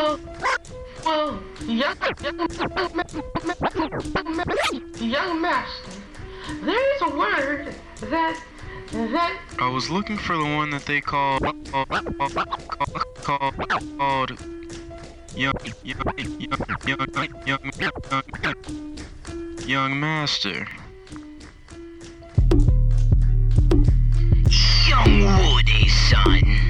Well, well, young, young, young master, there is a word that that I was looking for the one that they call call call called young young young young young young master. Young Woody, son.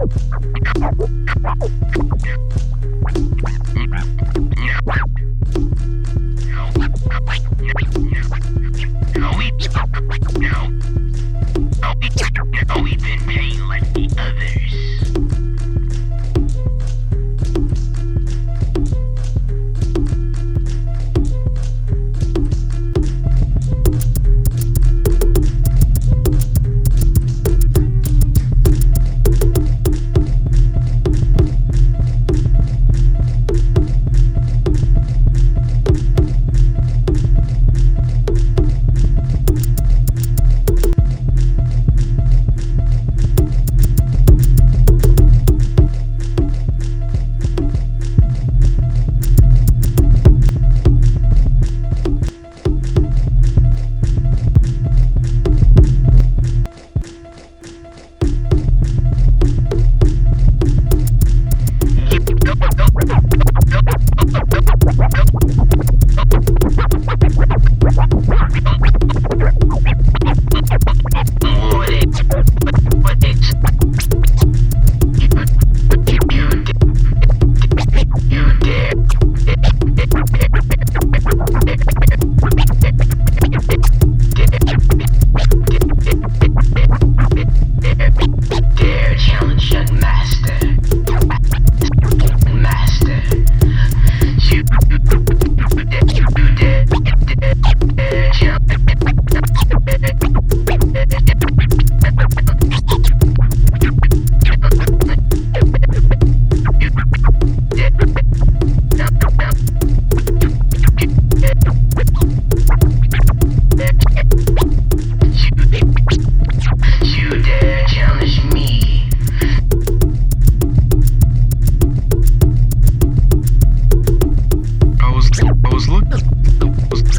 Thank you. I was looking.